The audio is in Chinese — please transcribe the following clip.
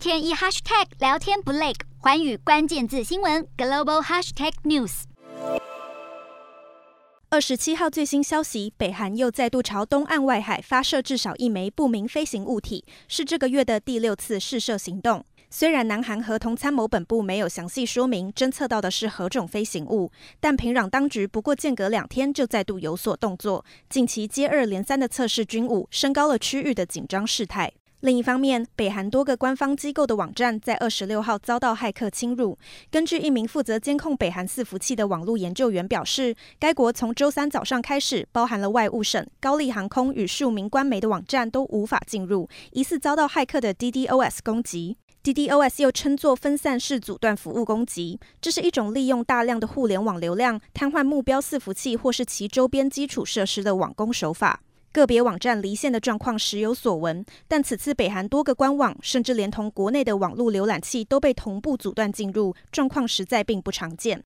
天一 hashtag 聊天不累，寰宇关键字新闻 global hashtag news。二十七号最新消息，北韩又再度朝东岸外海发射至少一枚不明飞行物体，是这个月的第六次试射行动。虽然南韩合同参谋本部没有详细说明侦测到的是何种飞行物，但平壤当局不过间隔两天就再度有所动作，近期接二连三的测试军武，升高了区域的紧张事态。另一方面，北韩多个官方机构的网站在二十六号遭到骇客侵入。根据一名负责监控北韩伺服器的网络研究员表示，该国从周三早上开始，包含了外务省、高丽航空与数名官媒的网站都无法进入，疑似遭到骇客的 DDoS 攻击。DDoS 又称作分散式阻断服务攻击，这是一种利用大量的互联网流量瘫痪目标伺服器或是其周边基础设施的网攻手法。个别网站离线的状况时有所闻，但此次北韩多个官网，甚至连同国内的网络浏览器都被同步阻断进入，状况实在并不常见。